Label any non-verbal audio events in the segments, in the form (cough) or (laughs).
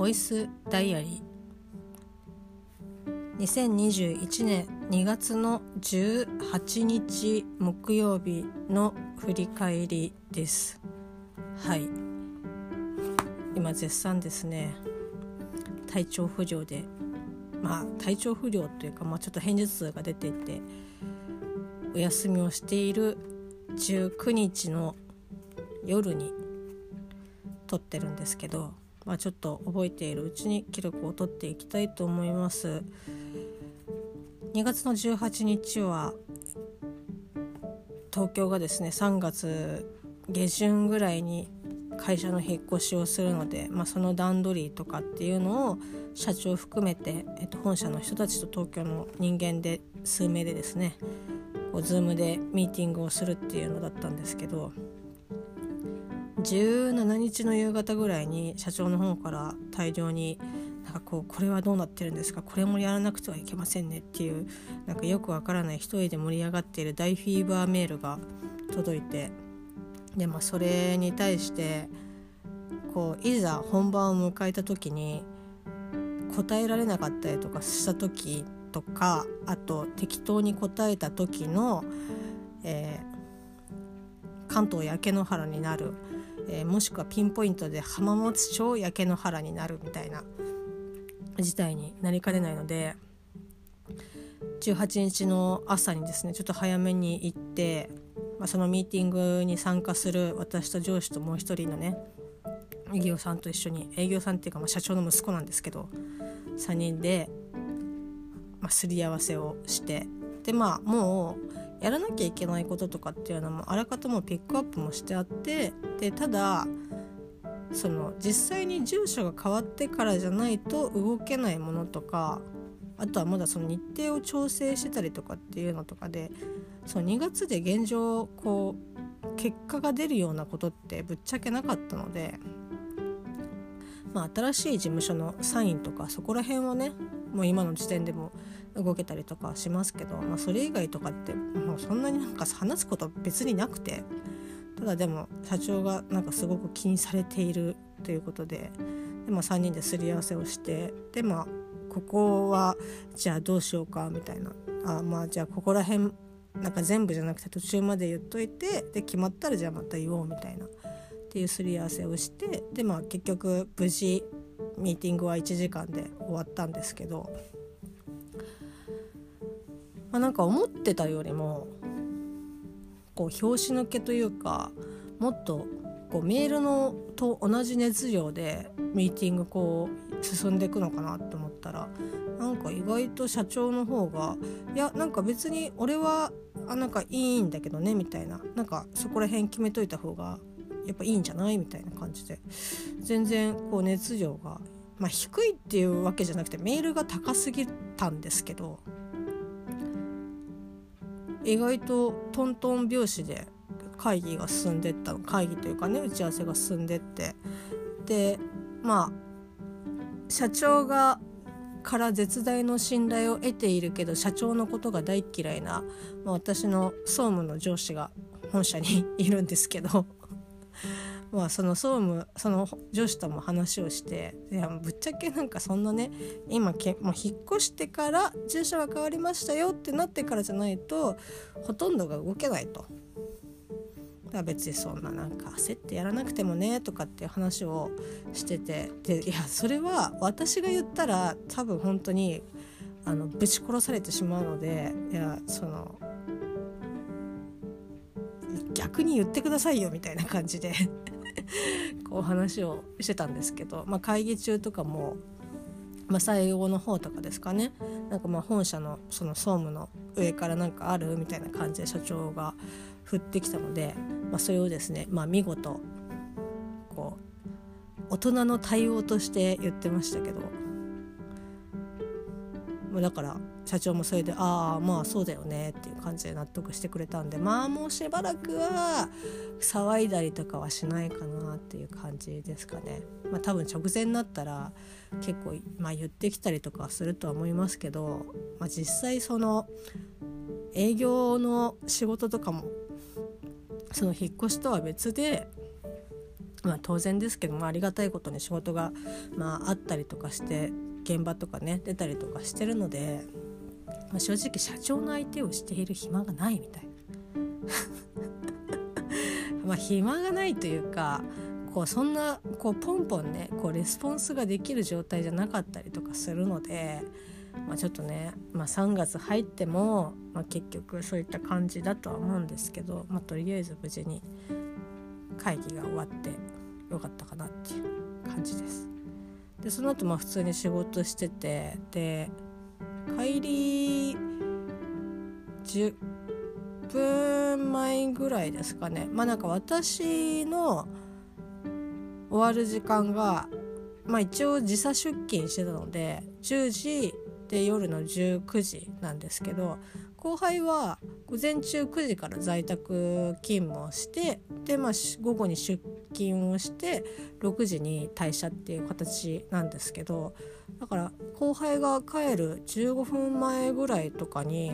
ボイスダイアリー。2021年2月の18日木曜日の振り返りです。はい。今絶賛ですね。体調不良で。まあ体調不良というか、まあ、ちょっと片頭痛が出ていてお休みをしている19日の夜に撮ってるんですけど、まあ、ちょっと覚えているうちに記録を取っていきたいと思います。2月の18日は東京がですね3月下旬ぐらいに会社の引っ越しをするので、まあ、その段取りとかっていうのを社長含めて、えっと、本社の人たちと東京の人間で数名でですねこう Zoom でミーティングをするっていうのだったんですけど17日の夕方ぐらいに社長の方から大量になんかこうこれはどうなってるんですかこれもやらなくてはいけませんねっていうなんかよくわからない一人で盛り上がっている大フィーバーメールが届いてでまあそれに対してこういざ本番を迎えた時に答えられなかったりとかした時とかあと適当に答えた時の、えー、関東焼け野原になる、えー、もしくはピンポイントで浜松町焼け野原になるみたいな事態になりかねないので18日の朝にですねちょっと早めに行って、まあ、そのミーティングに参加する私と上司ともう一人のね営業さんと一緒に営業さんっていうかまあ社長の息子なんですけど3人でまあ、すり合わせをしてでまあもうやらなきゃいけないこととかっていうのもあらかたもピックアップもしてあってでただその実際に住所が変わってからじゃないと動けないものとかあとはまだその日程を調整してたりとかっていうのとかでその2月で現状こう結果が出るようなことってぶっちゃけなかったので、まあ、新しい事務所のサインとかそこら辺はねもう今の時点でも動けたりとかしますけど、まあ、それ以外とかってもうそんなになんか話すこと別になくてただでも社長がなんかすごく気にされているということでで、まあ、3人ですり合わせをしてでまあここはじゃあどうしようかみたいなあまあじゃあここら辺なんか全部じゃなくて途中まで言っといてで決まったらじゃあまた言おうみたいなっていうすり合わせをしてでまあ結局無事ミーティングは1時間で終わったんですけど、まあ、なんか思ってたよりもこう拍子抜けというかもっとこうメールのと同じ熱量でミーティングこう進んでいくのかなと思ったらなんか意外と社長の方がいやなんか別に俺はあなんかいいんだけどねみたいななんかそこら辺決めといた方がやっぱいいんじゃない？みたいな感じで全然こう熱量が、まあ、低いっていうわけじゃなくてメールが高すぎたんですけど意外とトントン拍子で会議が進んでった会議というかね打ち合わせが進んでって。でまあ社長がから絶大の信頼を得ているけど社長のことが大嫌いな、まあ、私の総務の上司が本社に (laughs) いるんですけど。まあその総務その上司とも話をしていやぶっちゃけなんかそんなね今けもう引っ越してから住所が変わりましたよってなってからじゃないとほとんどが動けないと。だ別にそんななんか焦ってやらなくてもねとかっていう話をしててでいやそれは私が言ったら多分本当にあのぶち殺されてしまうのでいやその逆に言ってくださいよみたいな感じで (laughs) こう話をしてたんですけど、まあ、会議中とかも、まあ、最後の方とかですかね。なんかまあ本社のその総務の上からなんかあるみたいな感じで社長が振ってきたので、まあ、それをですね、まあ、見事こう大人の対応として言ってましたけどまだから社長もそれでああまあそうだよねっていう感じで納得してくれたんでまあもうしばらくは騒いだりとかはしないかなっていう感じですかね。まあ、多分直前になったら結構、まあ、言ってきたりとかするとは思いますけど、まあ、実際その営業の仕事とかもその引っ越しとは別でまあ、当然ですけどもありがたいことに仕事が、まあ、あったりとかして現場とかね出たりとかしてるので、まあ、正直社長の相手をしている暇がないみたいな。(laughs) まあ暇がないというかこうそんなこうポンポンねこうレスポンスができる状態じゃなかったりとかするので、まあ、ちょっとね、まあ、3月入っても、まあ、結局そういった感じだとは思うんですけど、まあ、とりあえず無事に会議が終わってよかったかなっていう感じです。でその後まあ普通に仕事しててで帰り10分前ぐらいですかね。まあなんか私の終わる時間がまあ一応時差出勤してたので10時で夜の19時なんですけど後輩は午前中9時から在宅勤務をしてで、まあ、午後に出勤をして6時に退社っていう形なんですけどだから後輩が帰る15分前ぐらいとかに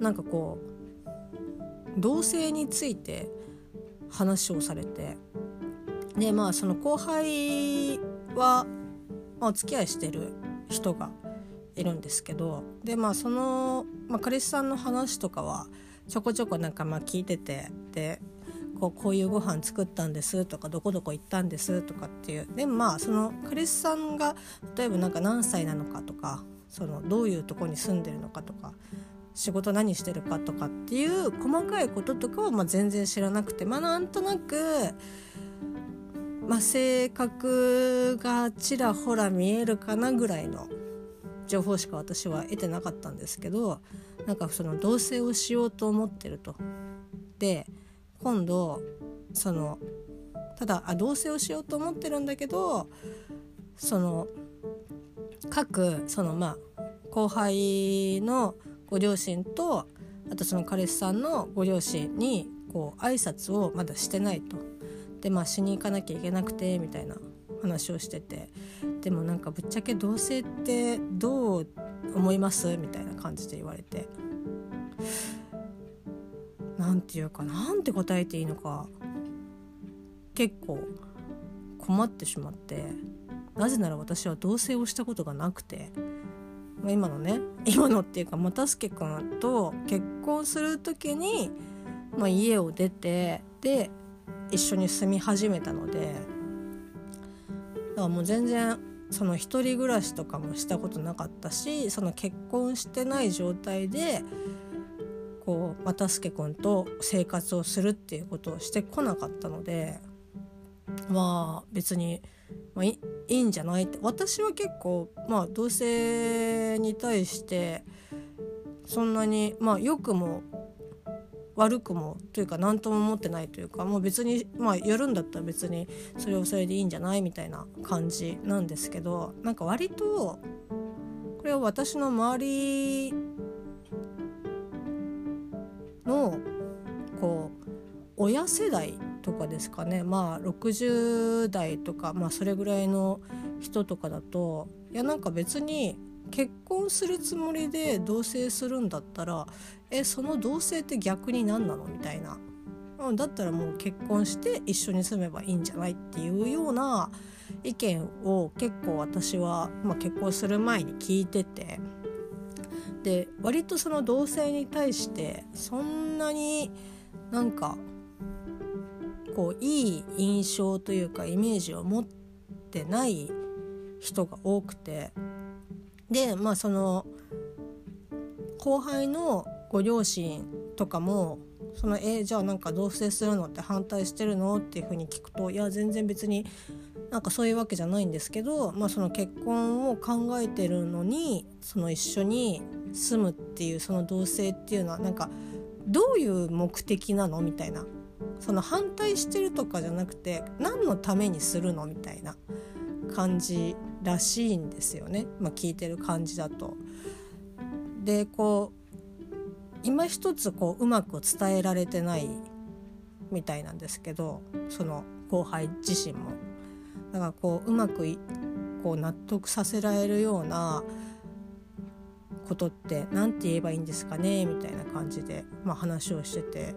なんかこう同性について話をされてでまあその後輩は、まあ、お付き合いしてる人がいるんですけどでまあその、まあ、彼氏さんの話とかはちょこちょこなんかまあ聞いててでこうこういうご飯作ったんですとかどこどこ行ったんですとかっていうでまあその彼氏さんが例えばなんか何歳なのかとかそのどういうとこに住んでるのかとか仕事何してるかとかっていう細かいこととかはまあ全然知らなくてまあなんとなく、まあ、性格がちらほら見えるかなぐらいの情報しか私は得てなかったんですけどなんかその同棲をしようと思ってると。で今度そのただあ同棲をしようと思ってるんだけどその各そのまあ後輩のご両親とあとその彼氏さんのご両親にこう挨拶をまだしてないと。でまあしに行かなきゃいけなくてみたいな話をしててでもなんかぶっちゃけ同棲ってどう思います？みたいな感じで言われて。何て言うかな？んて答えていいのか。結構困ってしまって。なぜなら私は同棲をしたことがなくて、今のね今のっていうか又助君と結婚する時に、まあ、家を出てで一緒に住み始めたので。だからもう全然その一人暮らしとかもしたことなかったしその結婚してない状態でこう又助君と生活をするっていうことをしてこなかったのでまあ別に、まあ、いいんじゃないって。私は結構まあ同性に対してそんなにまあ良くも悪くもというか何とも思ってないというかもう別にまあやるんだったら別にそれはそれでいいんじゃないみたいな感じなんですけどなんか割とこれは私の周りのこう親世代とかですかね。まあ60代とかまあそれぐらいの人とかだといやなんか別に結婚するつもりで同棲するんだったらえその同棲って逆に何なの？みたいな、うん、だったらもう結婚して一緒に住めばいいんじゃないっていうような意見を結構私は、まあ、結婚する前に聞いてて。で割とその同性に対してそんなになんかこういい印象というかイメージを持ってない人が多くて。でまあその後輩のご両親とかもそのえじゃあなんか同棲するのって反対してるのっていうふうに聞くといや全然別になんかそういうわけじゃないんですけど、まあ、その結婚を考えてるのにその一緒に住むっていうその同棲っていうのはなんかどういう目的なのみたいなその反対してるとかじゃなくて何のためにするのみたいな感じらしいんですよね、まあ、聞いてる感じだと。でこう今一つこううまく伝えられてないみたいなんですけどその後輩自身も。だからこううまくこう納得させられるようなことって何て言えばいいんですかねみたいな感じで、まあ、話をしてて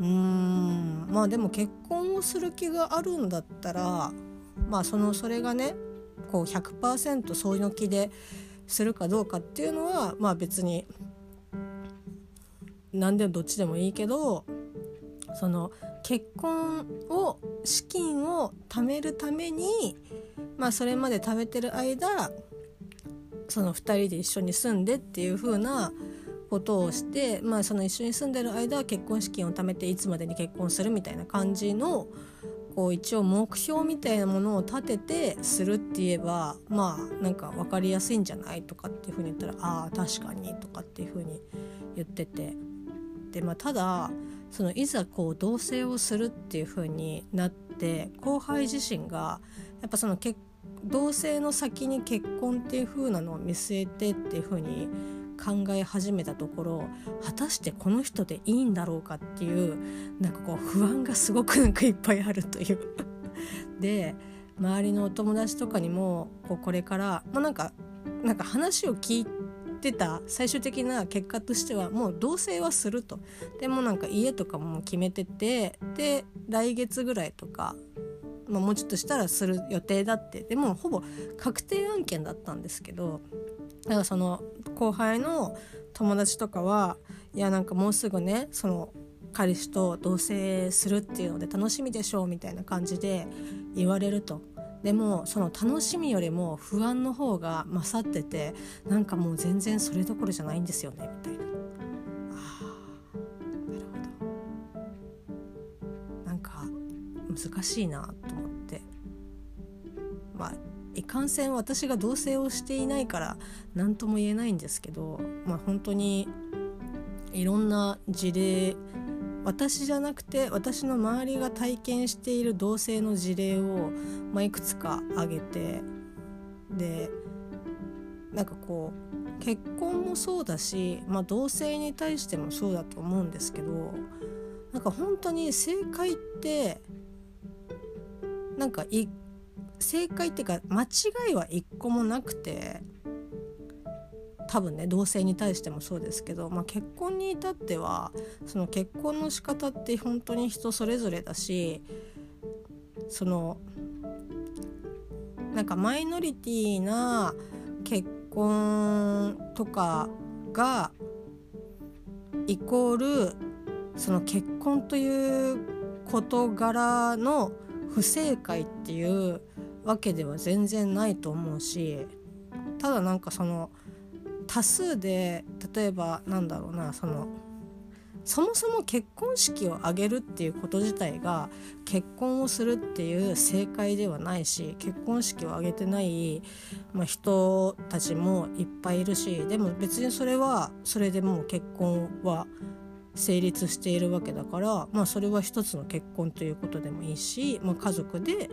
うーんまあでも結婚をする気があるんだったらまあそのそれがねこう100%そういうの気でするかどうかっていうのはまあ別に何でもどっちでもいいけどその結婚を資金を貯めるためにまあそれまで貯めてる間その2人で一緒に住んでっていう風なことをしてまあその一緒に住んでる間結婚資金を貯めていつまでに結婚するみたいな感じのこう一応目標みたいなものを立ててするって言えばまあなんか分かりやすいんじゃないとかっていうふうに言ったらああ確かにとかっていうふうに言ってて。まあただそのいざこう同棲をするっていうふうになって後輩自身がやっぱその結同棲の先に結婚っていう風なのを見据えてっていう風に考え始めたところ果たしてこの人でいいんだろうかっていうなんかこう不安がすごくなんかいっぱいあるという。(laughs) で周りのお友達とかにもこうこれから、まあ、なんかなんか話を聞いててた最終的な結果としてはもう同棲はするとでもなんか家とかも決めててで来月ぐらいとかまあ、もうちょっとしたらする予定だってでもほぼ確定案件だったんですけどだからその後輩の友達とかはいやなんかもうすぐねその彼氏と同棲するっていうので楽しみでしょうみたいな感じで言われると。でもその楽しみよりも不安の方が勝っててなんかもう全然それどころじゃないんですよねみたいな。あなるほど。なんか難しいなと思ってまあいかんせん私が同棲をしていないから何とも言えないんですけどまあ本当にいろんな事例私じゃなくて私の周りが体験している同性の事例を、まあ、いくつか挙げてでなんかこう結婚もそうだし、まあ、同性に対してもそうだと思うんですけどなんか本当に正解ってなんか正解っていうか間違いは一個もなくて多分ね同性に対してもそうですけど、まあ、結婚に至ってはその結婚の仕方って本当に人それぞれだしそのなんかマイノリティな結婚とかがイコールその結婚という事柄の不正解っていうわけでは全然ないと思うしただなんかその多数で例えばなんだろうなそのそもそも結婚式を挙げるっていうこと自体が結婚をするっていう正解ではないし結婚式を挙げてない、まあ、人たちもいっぱいいるしでも別にそれはそれでもう結婚は成立しているわけだから、まあ、それは一つの結婚ということでもいいし、まあ、家族で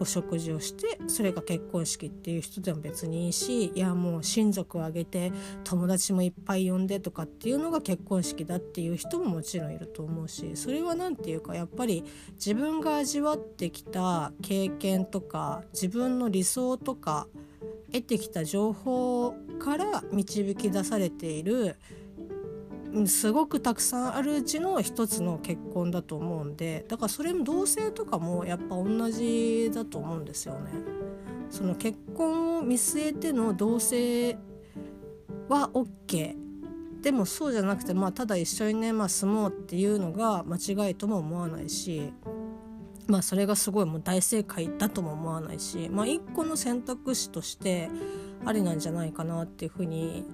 お食事をしてそれが結婚式っていう人でも別にいいしいやもう親族を挙げて友達もいっぱい呼んでとかっていうのが結婚式だっていう人ももちろんいると思うしそれは何て言うかやっぱり自分が味わってきた経験とか自分の理想とか得てきた情報から導き出されているすごくたくさんあるうちの一つの結婚だと思うんでだからそれも同性とかもやっぱ同じだと思うんですよね。その結婚を見据えての同性は OK でもそうじゃなくて、まあ、ただ一緒にね、まあ、住もうっていうのが間違いとも思わないし、まあ、それがすごいもう大正解だとも思わないし、まあ、一個の選択肢としてありなんじゃないかなっていうふうに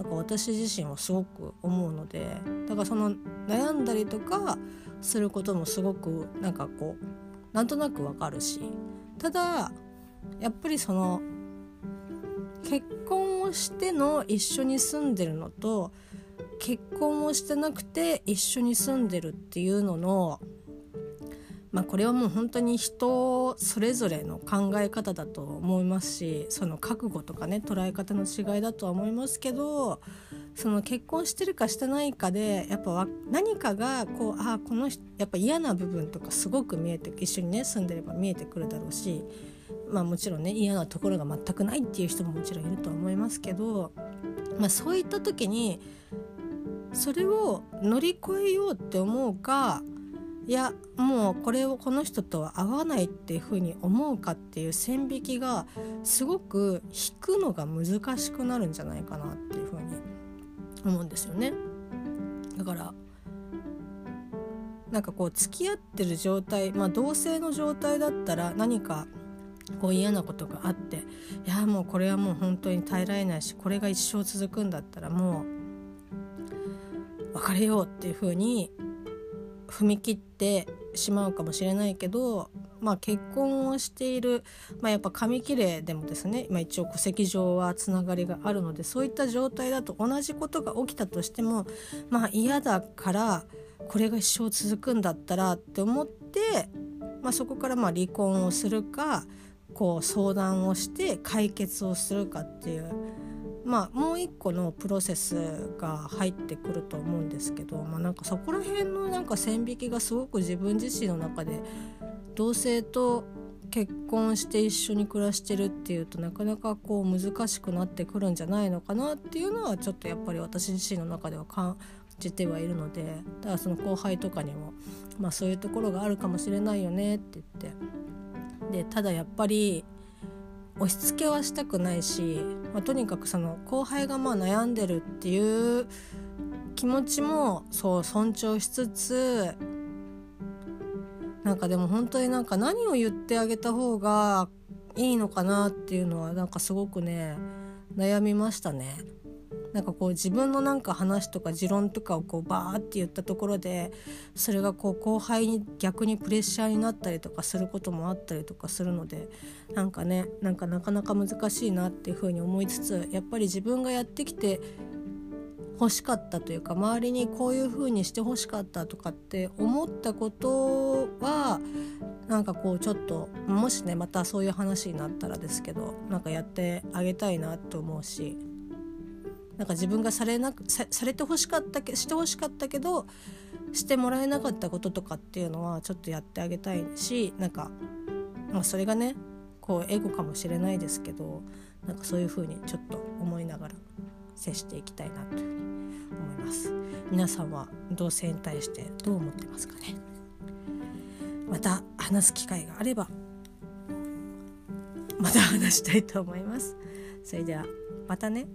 なんか私自身はすごく思うのでだからその悩んだりとかすることもすごくなんかこうなんとなくわかるしただやっぱりその結婚をしての一緒に住んでるのと結婚をしてなくて一緒に住んでるっていうののまあ、これはもう本当に人それぞれの考え方だと思いますしその覚悟とかね捉え方の違いだとは思いますけどその結婚してるかしてないかでやっぱ何かがこうああこの人やっぱ嫌な部分とかすごく見えて一緒にね住んでれば見えてくるだろうしまあもちろんね嫌なところが全くないっていう人ももちろんいるとは思いますけど、まあ、そういった時にそれを乗り越えようって思うかいやもうこれをこの人とは合わないっていうふうに思うかっていう線引きがすごく引くのが難しくなるんじゃないかなっていうふうに思うんですよね。だからなんかこう付き合ってる状態まあ同性の状態だったら何かこう嫌なことがあっていやもうこれはもう本当に耐えられないしこれが一生続くんだったらもう別れようっていう風に踏み切ってしまうかもしれないけど、まあ、結婚をしている、まあ、やっぱ紙切れでもですね、まあ、一応戸籍上はつながりがあるのでそういった状態だと同じことが起きたとしてもまあ嫌だからこれが一生続くんだったらって思って、まあ、そこからまあ離婚をするかこう相談をして解決をするかっていうまあもう一個のプロセスが入ってくると思うんですけど、まあ、なんかそこら辺のなんか線引きがすごく自分自身の中で同性と結婚して一緒に暮らしてるっていうとなかなかこう難しくなってくるんじゃないのかなっていうのはちょっとやっぱり私自身の中では感じてはいるのでだからその後輩とかにも、まあ、そういうところがあるかもしれないよねって言って。でただやっぱり押し付けはしたくないし、まあ、とにかくその後輩がまあ悩んでるっていう気持ちもそう尊重しつつなんかでも本当になんか何を言ってあげた方がいいのかなっていうのはなんかすごくね悩みましたね。なんかこう自分のなんか話とか持論とかをこうバーって言ったところでそれがこう後輩に逆にプレッシャーになったりとかすることもあったりとかするのでなんかねなんかなかなか難しいなっていうふうに思いつつやっぱり自分がやってきて欲しかったというか周りにこういう風にして欲しかったとかって思ったことはなんかこうちょっともしねまたそういう話になったらですけどなんかやってあげたいなと思うしなんか自分がされなくされてほしかったけしてほしかったけどしてもらえなかったこととかっていうのはちょっとやってあげたいしなんか、まあ、それがねこうエゴかもしれないですけどなんかそういう風にちょっと思いながら接していきたいなというふうに思います。皆さんは同性に対してどう思ってますかね？また話す機会があればまた話したいと思います。それではまたね。